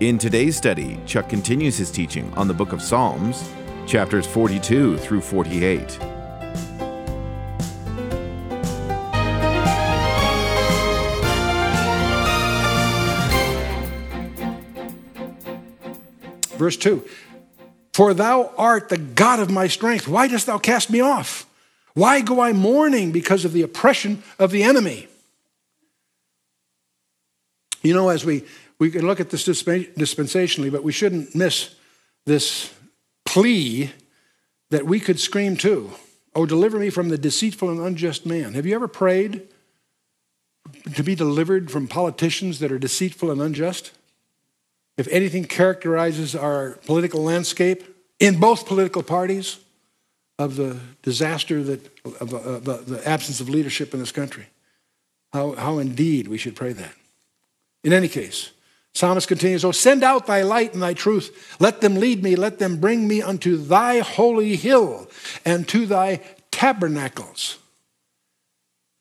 In today's study, Chuck continues his teaching on the book of Psalms, chapters 42 through 48. Verse 2 For thou art the God of my strength. Why dost thou cast me off? Why go I mourning because of the oppression of the enemy? You know, as we, we can look at this dispensationally, but we shouldn't miss this plea that we could scream too. Oh, deliver me from the deceitful and unjust man. Have you ever prayed to be delivered from politicians that are deceitful and unjust? If anything characterizes our political landscape in both political parties, of the disaster that of, uh, the, the absence of leadership in this country. How, how indeed we should pray that. In any case, Psalmist continues, Oh, send out thy light and thy truth. Let them lead me. Let them bring me unto thy holy hill and to thy tabernacles.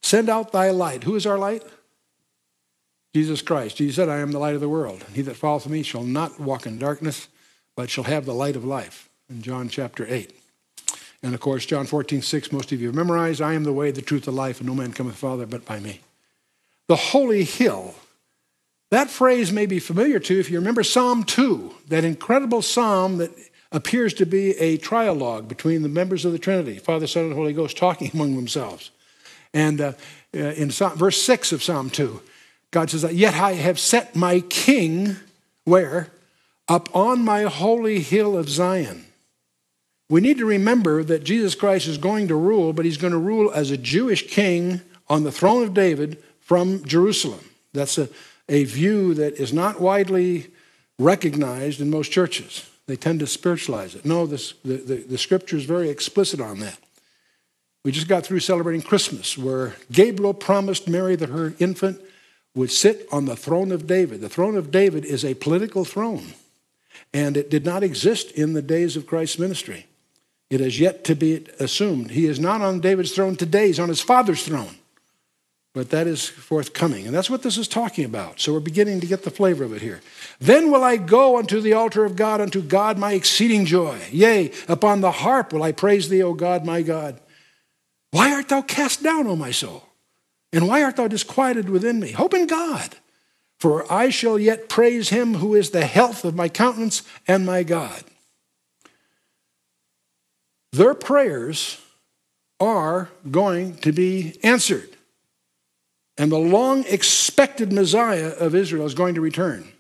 Send out thy light. Who is our light? Jesus Christ. Jesus said, I am the light of the world. He that followeth me shall not walk in darkness, but shall have the light of life. In John chapter 8. And of course, John 14, 6, most of you have memorized I am the way, the truth, the life, and no man cometh Father but by me. The holy hill. That phrase may be familiar to you if you remember Psalm 2, that incredible psalm that appears to be a trialogue between the members of the Trinity, Father, Son, and Holy Ghost, talking among themselves. And uh, uh in Psalm, verse 6 of Psalm 2, God says, Yet I have set my king, where? Up on my holy hill of Zion. We need to remember that Jesus Christ is going to rule, but he's going to rule as a Jewish king on the throne of David from Jerusalem. That's a, a view that is not widely recognized in most churches. They tend to spiritualize it. No, this, the, the, the scripture is very explicit on that. We just got through celebrating Christmas, where Gabriel promised Mary that her infant would sit on the throne of David. The throne of David is a political throne, and it did not exist in the days of Christ's ministry. It has yet to be assumed. He is not on David's throne today, he's on his father's throne. But that is forthcoming. And that's what this is talking about. So we're beginning to get the flavor of it here. Then will I go unto the altar of God, unto God my exceeding joy. Yea, upon the harp will I praise thee, O God, my God. Why art thou cast down, O my soul? And why art thou disquieted within me? Hope in God, for I shall yet praise him who is the health of my countenance and my God. Their prayers are going to be answered. And the long expected Messiah of Israel is going to return.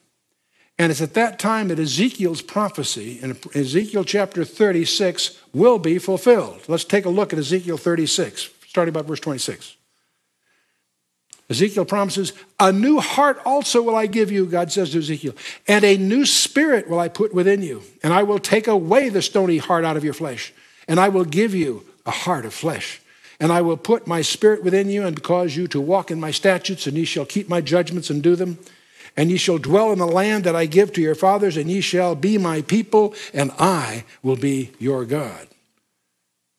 And it's at that time that Ezekiel's prophecy in Ezekiel chapter 36 will be fulfilled. Let's take a look at Ezekiel 36, starting about verse 26. Ezekiel promises, A new heart also will I give you, God says to Ezekiel, and a new spirit will I put within you, and I will take away the stony heart out of your flesh and I will give you a heart of flesh. And I will put my spirit within you and cause you to walk in my statutes, and ye shall keep my judgments and do them. And ye shall dwell in the land that I give to your fathers, and ye shall be my people, and I will be your God.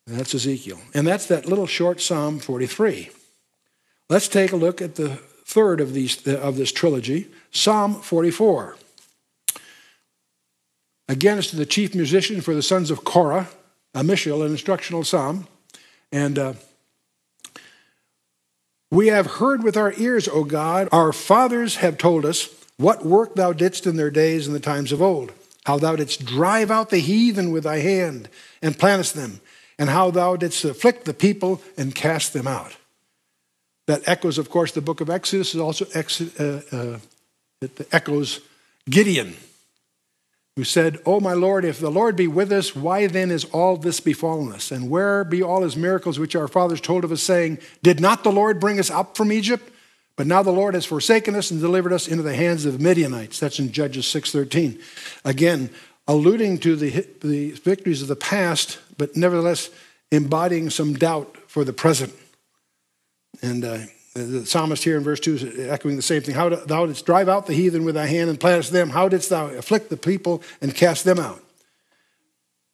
And that's Ezekiel. And that's that little short Psalm 43. Let's take a look at the third of, these, of this trilogy, Psalm 44. Again, it's to the chief musician for the sons of Korah a Maschil, an instructional psalm. And uh, we have heard with our ears, O God, our fathers have told us what work thou didst in their days in the times of old, how thou didst drive out the heathen with thy hand and plantest them, and how thou didst afflict the people and cast them out. That echoes, of course, the book of Exodus. is also ex- uh, uh, it echoes Gideon who said, Oh, my Lord, if the Lord be with us, why then is all this befallen us? And where be all his miracles which our fathers told of us, saying, Did not the Lord bring us up from Egypt? But now the Lord has forsaken us and delivered us into the hands of the Midianites. That's in Judges 6.13. Again, alluding to the, the victories of the past, but nevertheless embodying some doubt for the present. And uh, the psalmist here in verse 2 is echoing the same thing. How thou didst drive out the heathen with thy hand and plantest them. How didst thou afflict the people and cast them out?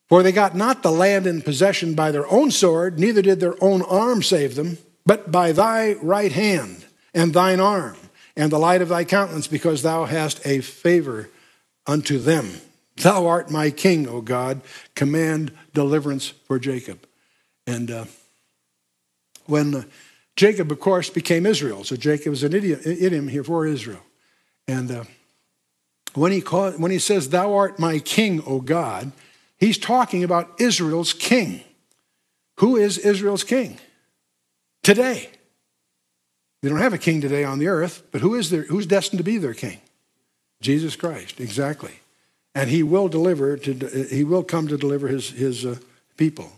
For they got not the land in possession by their own sword, neither did their own arm save them, but by thy right hand and thine arm and the light of thy countenance, because thou hast a favor unto them. Thou art my king, O God. Command deliverance for Jacob. And uh, when uh, Jacob, of course, became Israel, so Jacob is an idiom, idiom here for Israel. And uh, when, he call, when he says, Thou art my king, O God, he's talking about Israel's king. Who is Israel's king? Today. They don't have a king today on the earth, but who is their, who's destined to be their king? Jesus Christ, exactly. And he will deliver, to, he will come to deliver his, his uh, people.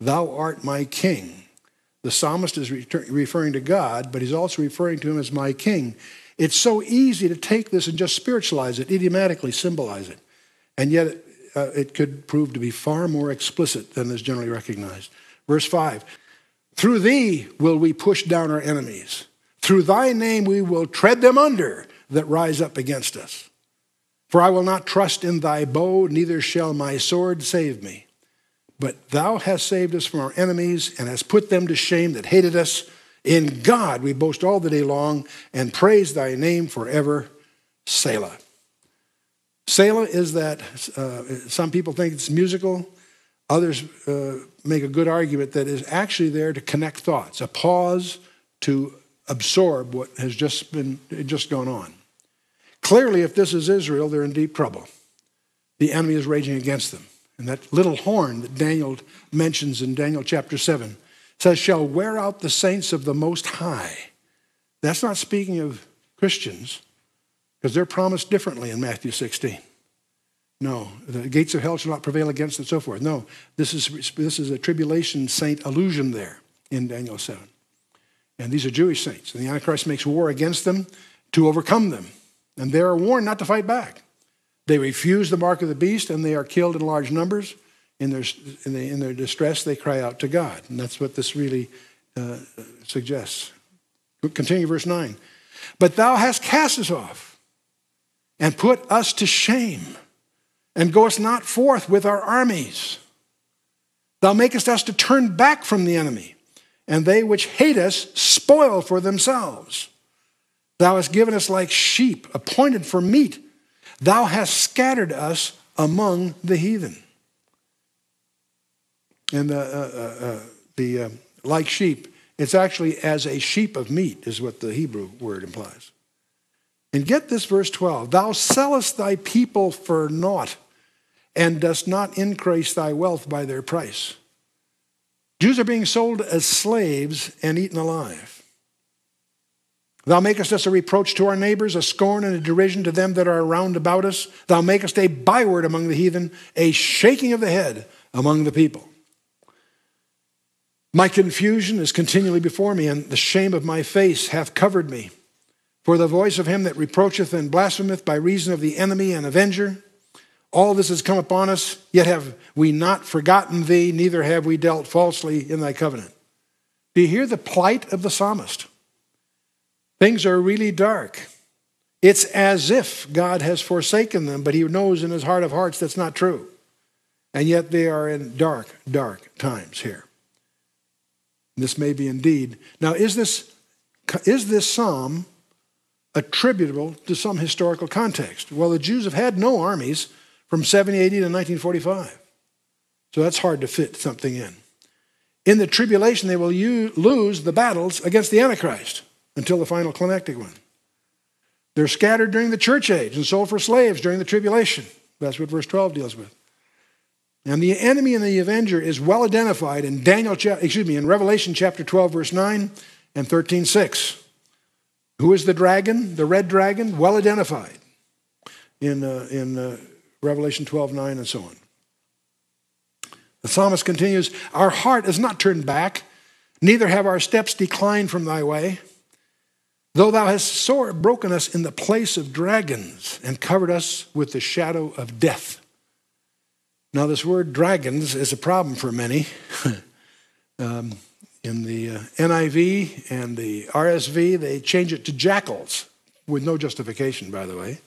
Thou art my king. The psalmist is referring to God, but he's also referring to him as my king. It's so easy to take this and just spiritualize it, idiomatically symbolize it. And yet uh, it could prove to be far more explicit than is generally recognized. Verse 5 Through thee will we push down our enemies. Through thy name we will tread them under that rise up against us. For I will not trust in thy bow, neither shall my sword save me. But thou hast saved us from our enemies and hast put them to shame that hated us. In God we boast all the day long and praise thy name forever. Selah. Selah is that, uh, some people think it's musical. Others uh, make a good argument that is actually there to connect thoughts, a pause to absorb what has just been just gone on. Clearly, if this is Israel, they're in deep trouble. The enemy is raging against them. And that little horn that Daniel mentions in Daniel chapter 7 says, shall wear out the saints of the Most High. That's not speaking of Christians, because they're promised differently in Matthew 16. No, the gates of hell shall not prevail against, and so forth. No, this is, this is a tribulation saint allusion there in Daniel 7. And these are Jewish saints. And the Antichrist makes war against them to overcome them. And they are warned not to fight back. They refuse the mark of the beast and they are killed in large numbers. In their, in, the, in their distress, they cry out to God. And that's what this really uh, suggests. Continue verse 9. But thou hast cast us off and put us to shame and goest not forth with our armies. Thou makest us to turn back from the enemy and they which hate us spoil for themselves. Thou hast given us like sheep, appointed for meat. Thou hast scattered us among the heathen. And the, uh, uh, uh, the uh, like sheep, it's actually as a sheep of meat, is what the Hebrew word implies. And get this verse 12 Thou sellest thy people for naught, and dost not increase thy wealth by their price. Jews are being sold as slaves and eaten alive. Thou makest us a reproach to our neighbors, a scorn and a derision to them that are round about us. Thou makest a byword among the heathen, a shaking of the head among the people. My confusion is continually before me, and the shame of my face hath covered me. For the voice of him that reproacheth and blasphemeth by reason of the enemy and avenger, all this has come upon us, yet have we not forgotten thee, neither have we dealt falsely in thy covenant. Do you hear the plight of the psalmist? Things are really dark. It's as if God has forsaken them, but he knows in his heart of hearts that's not true. And yet they are in dark, dark times here. This may be indeed. Now, is this, is this psalm attributable to some historical context? Well, the Jews have had no armies from 7080 to 1945. So that's hard to fit something in. In the tribulation, they will use, lose the battles against the Antichrist until the final climactic one. They're scattered during the church age and sold for slaves during the tribulation. That's what verse 12 deals with. And the enemy and the avenger is well identified in Daniel, excuse me, in Revelation chapter 12, verse 9 and 13, 6. Who is the dragon? The red dragon, well identified in, uh, in uh, Revelation 12, 9, and so on. The psalmist continues Our heart is not turned back, neither have our steps declined from thy way. Though thou hast sore broken us in the place of dragons and covered us with the shadow of death. Now, this word dragons is a problem for many. um, in the uh, NIV and the RSV, they change it to jackals, with no justification, by the way.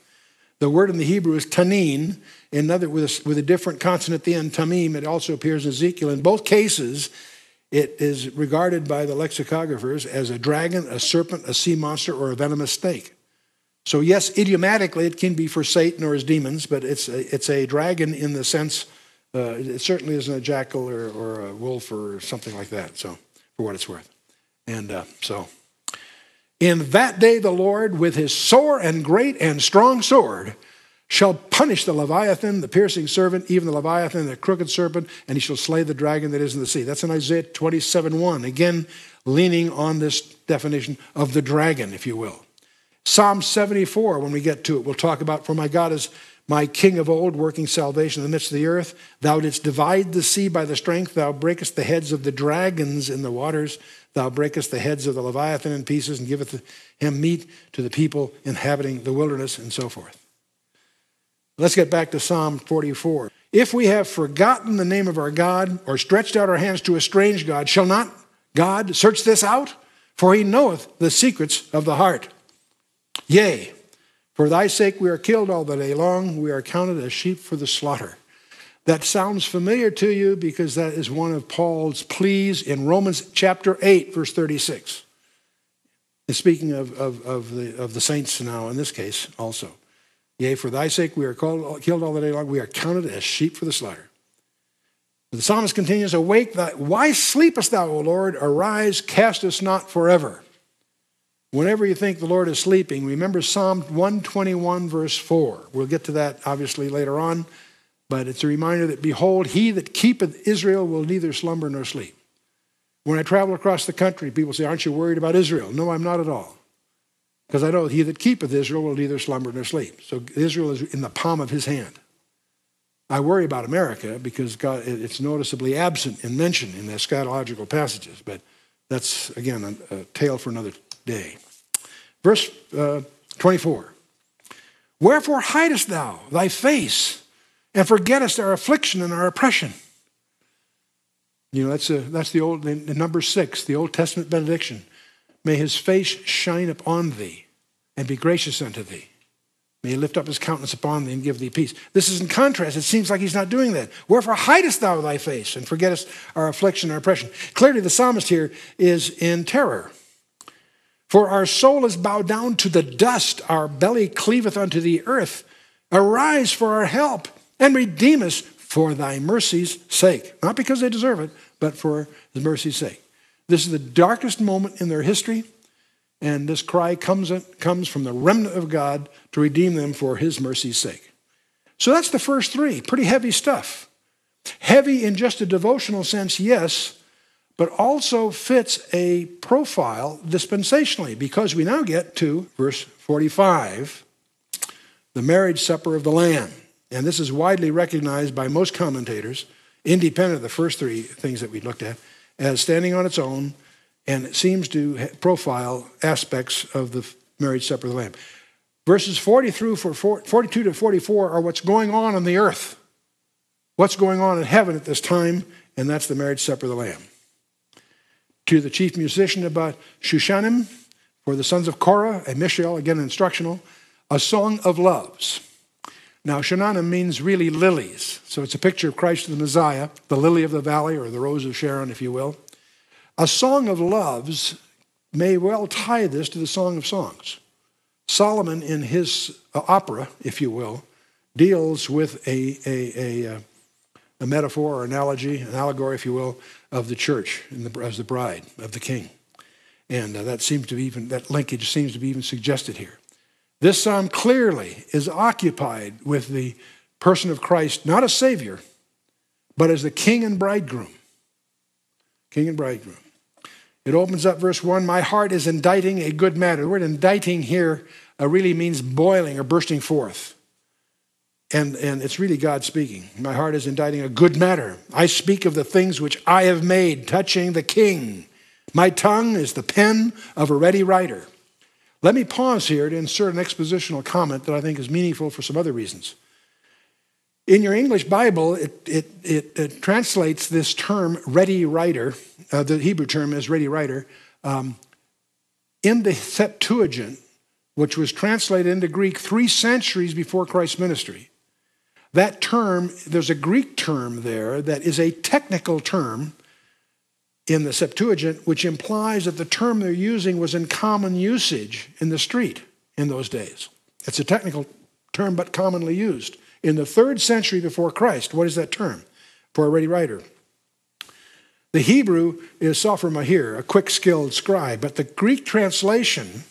The word in the Hebrew is tanin, another with a, with a different consonant at the end, tannim. It also appears in Ezekiel. In both cases, it is regarded by the lexicographers as a dragon, a serpent, a sea monster, or a venomous snake. So, yes, idiomatically, it can be for Satan or his demons, but it's a, it's a dragon in the sense, uh, it certainly isn't a jackal or, or, a wolf or something like that, so, for what it's worth. And uh, so, in that day, the Lord, with his sore and great and strong sword, shall punish the Leviathan, the piercing serpent, even the Leviathan, the crooked serpent, and he shall slay the dragon that is in the sea. That's in Isaiah 27 1. Again, leaning on this definition of the dragon, if you will. Psalm 74, when we get to it, we'll talk about, For my God is my king of old, working salvation in the midst of the earth. Thou didst divide the sea by the strength. Thou breakest the heads of the dragons in the waters. Thou breakest the heads of the Leviathan in pieces and giveth him meat to the people inhabiting the wilderness, and so forth. Let's get back to Psalm 44. If we have forgotten the name of our God or stretched out our hands to a strange God, shall not God search this out? For he knoweth the secrets of the heart. Yea, for thy sake we are killed all the day long, we are counted as sheep for the slaughter. That sounds familiar to you because that is one of Paul's pleas in Romans chapter 8, verse 36. And speaking of, of, of, the, of the saints now, in this case also. Yea, for thy sake we are called, killed all the day long, we are counted as sheep for the slaughter. The psalmist continues, Awake, why sleepest thou, O Lord? Arise, cast us not forever. Whenever you think the Lord is sleeping, remember Psalm 121, verse 4. We'll get to that obviously later on, but it's a reminder that, Behold, he that keepeth Israel will neither slumber nor sleep. When I travel across the country, people say, Aren't you worried about Israel? No, I'm not at all. Because I know he that keepeth Israel will neither slumber nor sleep. So Israel is in the palm of his hand. I worry about America because God, it's noticeably absent in mention in the eschatological passages, but that's, again, a, a tale for another day. Verse uh, 24 Wherefore hidest thou thy face and forgettest our affliction and our oppression? You know, that's, a, that's the old, number six, the Old Testament benediction. May his face shine upon thee and be gracious unto thee. May he lift up his countenance upon thee and give thee peace. This is in contrast. It seems like he's not doing that. Wherefore hidest thou thy face and forgettest our affliction, our oppression? Clearly, the psalmist here is in terror. For our soul is bowed down to the dust, our belly cleaveth unto the earth. Arise for our help and redeem us for thy mercy's sake. Not because they deserve it, but for the mercy's sake. This is the darkest moment in their history, and this cry comes, comes from the remnant of God to redeem them for his mercy's sake. So that's the first three. Pretty heavy stuff. Heavy in just a devotional sense, yes, but also fits a profile dispensationally because we now get to verse 45, the marriage supper of the Lamb. And this is widely recognized by most commentators, independent of the first three things that we looked at, as standing on its own, and it seems to profile aspects of the marriage supper of the Lamb. Verses 40 through 42 to 44 are what's going on on the earth, what's going on in heaven at this time, and that's the marriage supper of the Lamb. To the chief musician about Shoshannim, for the sons of Korah and Maschil, again instructional, a song of loves. Now, Shoshannim means really lilies. So it's a picture of Christ the Messiah, the lily of the valley, or the rose of Sharon, if you will. A song of loves may well tie this to the Song of Songs. Solomon, in his uh, opera, if you will, deals with a, a, a, uh, a, metaphor or analogy, an allegory, if you will, of the church the, as the bride of the king. And uh, that seems to be even, that linkage seems to be even suggested here. This psalm clearly is occupied with the person of Christ, not as Savior, but as the king and bridegroom. King and bridegroom. It opens up verse 1 My heart is inditing a good matter. The word inditing here uh, really means boiling or bursting forth. And, and it's really God speaking. My heart is inditing a good matter. I speak of the things which I have made, touching the king. My tongue is the pen of a ready writer. Let me pause here to insert an expositional comment that I think is meaningful for some other reasons. In your English Bible, it, it, it, it translates this term, ready writer, uh, the Hebrew term is ready writer, um, in the Septuagint, which was translated into Greek three centuries before Christ's ministry. That term, there's a Greek term there that is a technical term in the Septuagint, which implies that the term they're using was in common usage in the street in those days. It's a technical term, but commonly used. In the third century before Christ, what is that term for a ready writer? The Hebrew is sophron mahir, a quick skilled scribe, but the Greek translation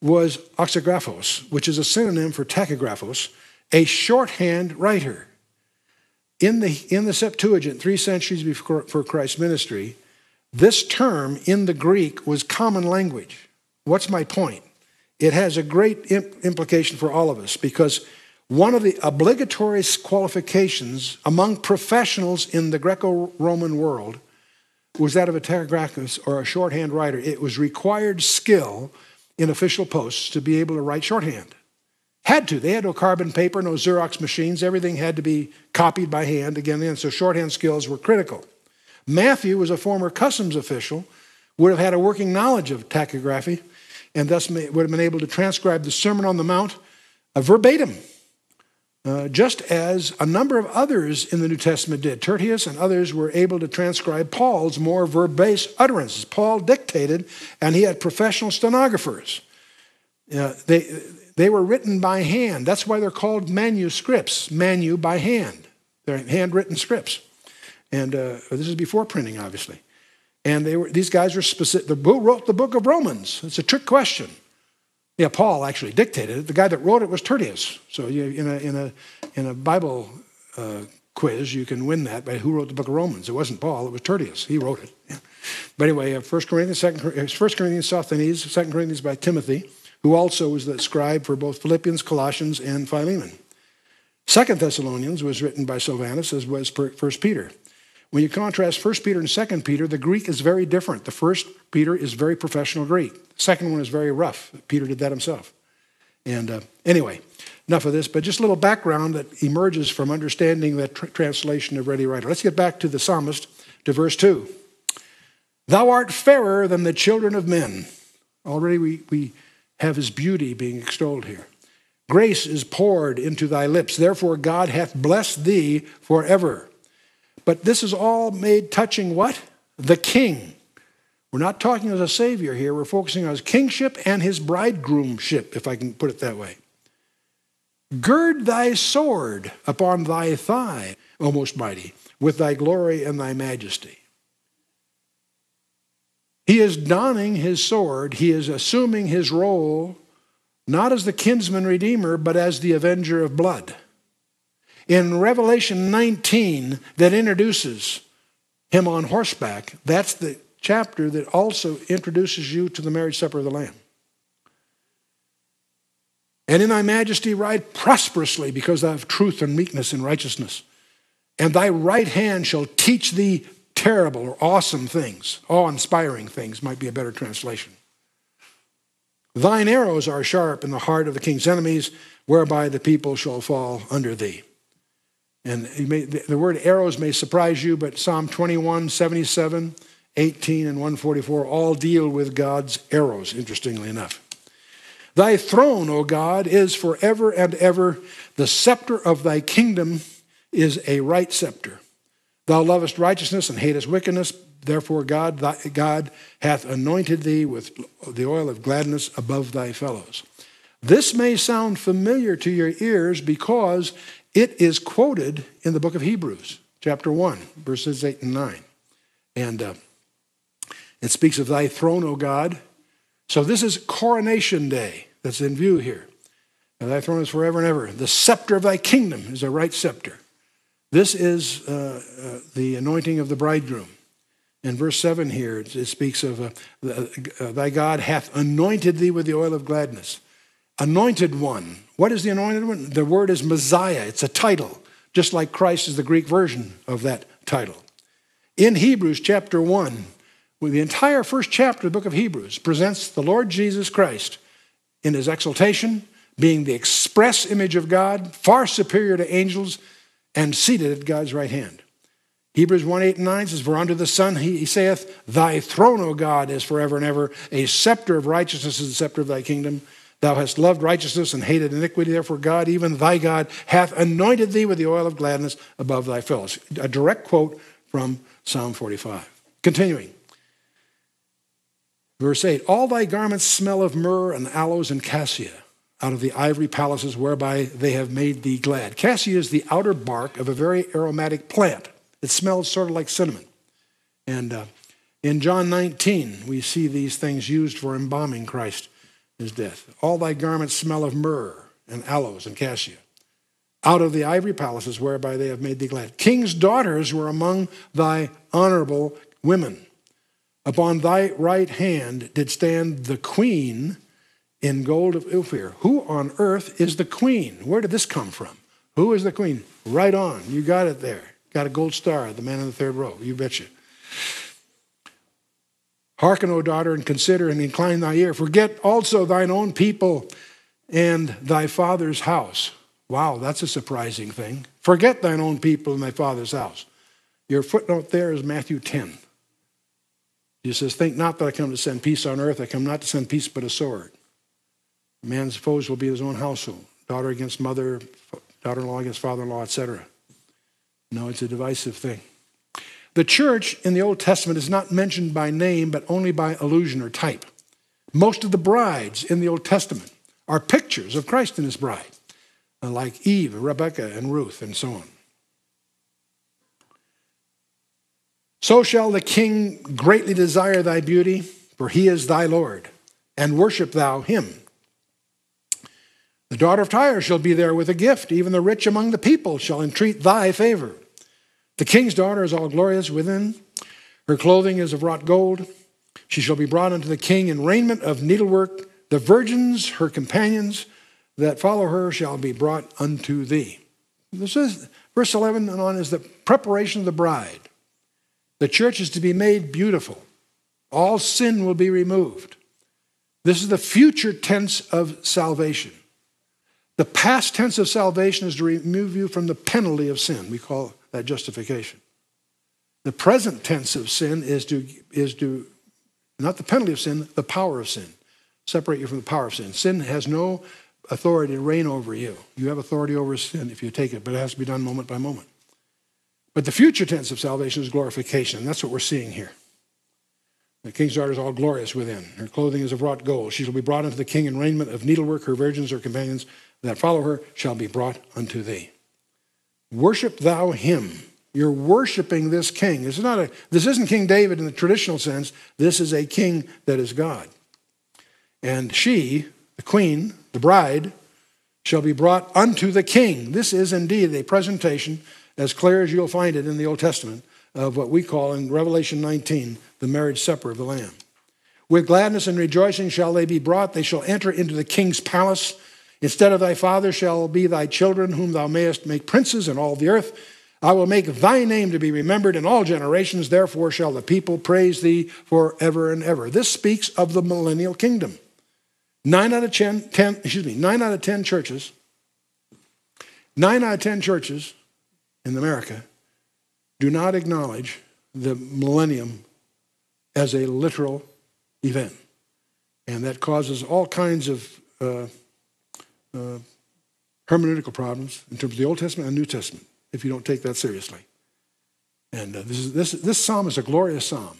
was oxygraphos, which is a synonym for tachygraphos, a shorthand writer. In the, in the Septuagint, three centuries before Christ's ministry, this term in the Greek was common language. What's my point? It has a great implication for all of us because one of the obligatory qualifications among professionals in the Greco Roman world was that of a tachygraphus or a shorthand writer. It was required skill in official posts to be able to write shorthand. Had to. They had no carbon paper, no Xerox machines. Everything had to be copied by hand again, and so shorthand skills were critical. Matthew was a former customs official, would have had a working knowledge of tachygraphy, and thus would have been able to transcribe the Sermon on the Mount uh, verbatim uh, just as a number of others in the New Testament did. Tertius and others were able to transcribe Paul's more verbose utterances. Paul dictated, and he had professional stenographers. Uh, they, they were written by hand. That's why they're called manuscripts, manu by hand. They're handwritten scripts. And uh, this is before printing, obviously. And they were, these guys were specific. Who wrote the book of Romans? It's a trick question. Yeah, Paul actually dictated it. The guy that wrote it was Tertius. So you, in, a, in, a, in a Bible uh, quiz, you can win that by who wrote the book of Romans. It wasn't Paul, it was Tertius. He wrote it. Yeah. But anyway, uh, 1 Corinthians, 2 1 Corinthians, Sosthenes, 2 Corinthians by Timothy, who also was the scribe for both Philippians, Colossians, and Philemon. Second Thessalonians was written by Silvanus, as was First Peter. When you contrast 1 Peter and 2 Peter, the Greek is very different. The first Peter is very professional Greek. The second one is very rough. Peter did that himself. And uh, anyway, enough of this, but just a little background that emerges from understanding that tr- translation of Ready Writer. Let's get back to the psalmist, to verse 2. Thou art fairer than the children of men. Already we, we have his beauty being extolled here. Grace is poured into thy lips. Therefore, God hath blessed thee forever. But this is all made touching what? The king. We're not talking as a savior here. We're focusing on his kingship and his bridegroomship, if I can put it that way. Gird thy sword upon thy thigh, O most mighty, with thy glory and thy majesty. He is donning his sword, he is assuming his role not as the kinsman redeemer, but as the avenger of blood in Revelation 19 that introduces him on horseback, that's the chapter that also introduces you to the marriage supper of the Lamb. And in thy majesty ride prosperously because thou have truth and meekness and righteousness. And thy right hand shall teach thee terrible or awesome things, awe inspiring things, might be a better translation. Thine arrows are sharp in the heart of the king's enemies, whereby the people shall fall under thee. And may, the word arrows may surprise you, but Psalm 21, 77, 18, and 144 all deal with God's arrows, interestingly enough. Thy throne, O God, is forever and ever. The scepter of thy kingdom is a right scepter. Thou lovest righteousness and hatest wickedness. Therefore, God, thy, God hath anointed thee with the oil of gladness above thy fellows. This may sound familiar to your ears because it is quoted in the book of Hebrews, chapter 1, verses 8 and 9. And uh, it speaks of thy throne, O God. So this is coronation day that's in view here. And thy throne is forever and ever. The scepter of thy kingdom is a right scepter. This is uh, uh, the anointing of the bridegroom. In verse 7 here, it, speaks of uh, uh, thy God hath anointed thee with the oil of gladness. Anointed one. What is the anointed one? The word is Messiah. It's a title, just like Christ is the Greek version of that title. In Hebrews chapter 1, the entire first chapter of the book of Hebrews presents the Lord Jesus Christ in his exaltation, being the express image of God, far superior to angels, and seated at God's right hand. Hebrews 1 8 and 9 says, For unto the Son he, he saith, Thy throne, O God, is forever and ever. A scepter of righteousness is the scepter of thy kingdom. Thou hast loved righteousness and hated iniquity. Therefore, God, even thy God, hath anointed thee with the oil of gladness above thy fellows. A direct quote from Psalm 45. Continuing. Verse 8 All thy garments smell of myrrh and aloes and cassia out of the ivory palaces whereby they have made thee glad. Cassia is the outer bark of a very aromatic plant. It smells sort of like cinnamon. And uh, in John 19, we see these things used for embalming Christ, his death. All thy garments smell of myrrh and aloes and cassia out of the ivory palaces whereby they have made thee glad. King's daughters were among thy honorable women. Upon thy right hand did stand the queen in gold of Ophir. Who on earth is the queen? Where did this come from? Who is the queen? Right on. You got it there. Got a gold star, the man in the third row. You betcha. Hearken, O daughter, and consider and incline thy ear. Forget also thine own people and thy father's house. Wow, that's a surprising thing. Forget thine own people and thy father's house. Your footnote there is Matthew 10. He says, Think not that I come to send peace on earth. I come not to send peace but a sword. Man's foes will be his own household daughter against mother, daughter in law against father in law, etc. No, it's a divisive thing. The church in the Old Testament is not mentioned by name, but only by allusion or type. Most of the brides in the Old Testament are pictures of Christ and his bride, uh, like Eve, Rebecca, and Ruth, and so on. So shall the king greatly desire thy beauty, for he is thy Lord, and worship thou him. The daughter of Tyre shall be there with a gift. Even the rich among the people shall entreat thy favor. The king's daughter is all glorious within. Her clothing is of wrought gold. She shall be brought unto the king in raiment of needlework. The virgins, her companions that follow her, shall be brought unto thee. This is verse 11 and on is the preparation of the bride. The church is to be made beautiful. All sin will be removed. This is the future tense of salvation. The past tense of salvation is to remove you from the penalty of sin. We call that justification. The present tense of sin is to, is to, not the penalty of sin, the power of sin. Separate you from the power of sin. Sin has no authority to reign over you. You have authority over sin if you take it, but it has to be done moment by moment. But the future tense of salvation is glorification, and that's what we're seeing here. The king's daughter is all glorious within. Her clothing is of wrought gold. She shall be brought unto the king in raiment of needlework. Her virgins, her companions that follow her, shall be brought unto thee. Worship thou him. You're worshiping this king. This, is not a, this isn't King David in the traditional sense. This is a king that is God. And she, the queen, the bride, shall be brought unto the king. This is indeed a presentation as clear as you'll find it in the Old Testament, of what we call in Revelation 19 the marriage supper of the Lamb. With gladness and rejoicing shall they be brought. They shall enter into the king's palace. Instead of thy father shall be thy children, whom thou mayest make princes in all the earth. I will make thy name to be remembered in all generations. Therefore shall the people praise thee forever and ever. This speaks of the millennial kingdom. Nine out of ten, ten excuse me, nine out of ten churches, nine out of ten churches in America do not acknowledge the millennium as a literal event. And that causes all kinds of uh, uh, hermeneutical problems in terms of the Old Testament and New Testament if you don't take that seriously. And uh, this, is, this, this psalm is a glorious psalm.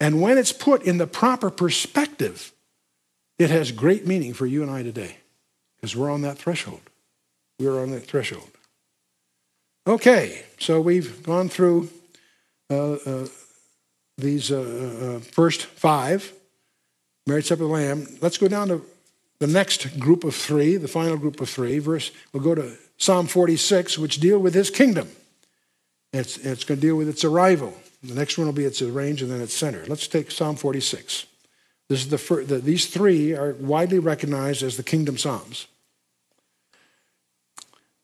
And when it's put in the proper perspective, it has great meaning for you and I today because we're on that threshold. We're on that threshold. Okay, so we've gone through uh, uh, these uh, uh, first five marriage supper of the Lamb. Let's go down to the next group of three, the final group of three. Verse, we'll go to Psalm 46, which deal with his kingdom. It's, it's going to deal with its arrival. The next one will be its range and then its center. Let's take Psalm 46. This is the, first, the these three are widely recognized as the kingdom psalms.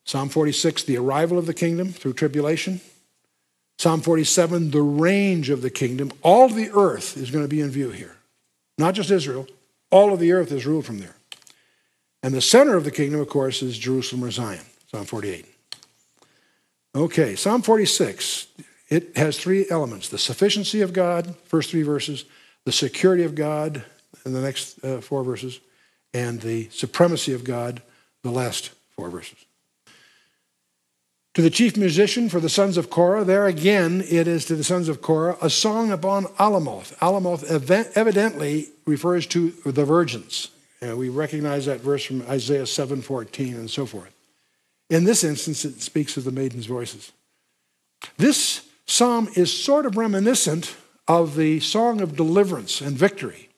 Psalm 46, the arrival of the kingdom through tribulation. Psalm 47, the range of the kingdom. All the earth is going to be in view here. Not just Israel, all of the earth is ruled from there. And the center of the kingdom, of course, is Jerusalem or Zion, Psalm 48. Okay, Psalm 46. It has three elements the sufficiency of God, first three verses, the security of God in the next uh, four verses, and the supremacy of God, the last four verses. To the chief musician for the sons of Korah, there again it is to the sons of Korah, a song upon Alamoth. Alamoth evidently refers to the virgins. Uh, we recognize that verse from Isaiah 7:14 and so forth. In this instance, it speaks of the maidens' voices. This psalm is sort of reminiscent of the song of deliverance and victory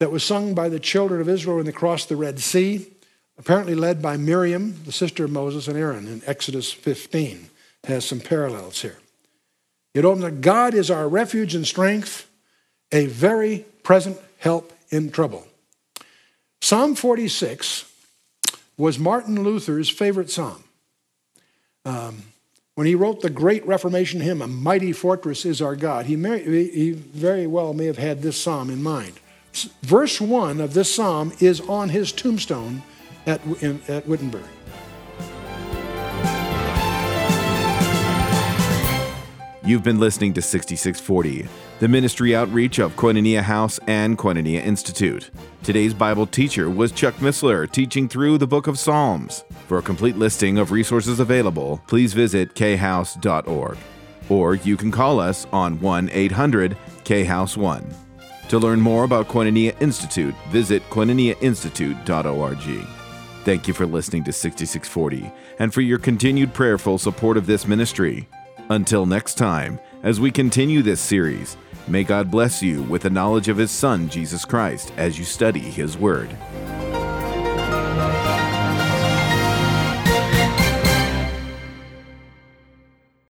that was sung by the children of Israel when they crossed the Red Sea apparently led by Miriam, the sister of Moses and Aaron in Exodus 15. It has some parallels here. It opens that God is our refuge and strength, a very present help in trouble. Psalm 46 was Martin Luther's favorite psalm. Um, when he wrote the great Reformation hymn, A Mighty Fortress is Our God, he, may, he very well may have had this psalm in mind. Verse 1 of this psalm is on his tombstone at, in, at Wittenberg. You've been listening to 6640, the ministry outreach of Koinonia House and Koinonia Institute. Today's Bible teacher was Chuck Missler, teaching through the book of Psalms. For a complete listing of resources available, please visit khouse.org. Or you can call us on 1 800 KHOUSE 1. To learn more about Koinonia Institute, visit koinoniainstitute.org. Thank you for listening to 6640 and for your continued prayerful support of this ministry. Until next time, as we continue this series, may God bless you with the knowledge of His Son, Jesus Christ, as you study His Word.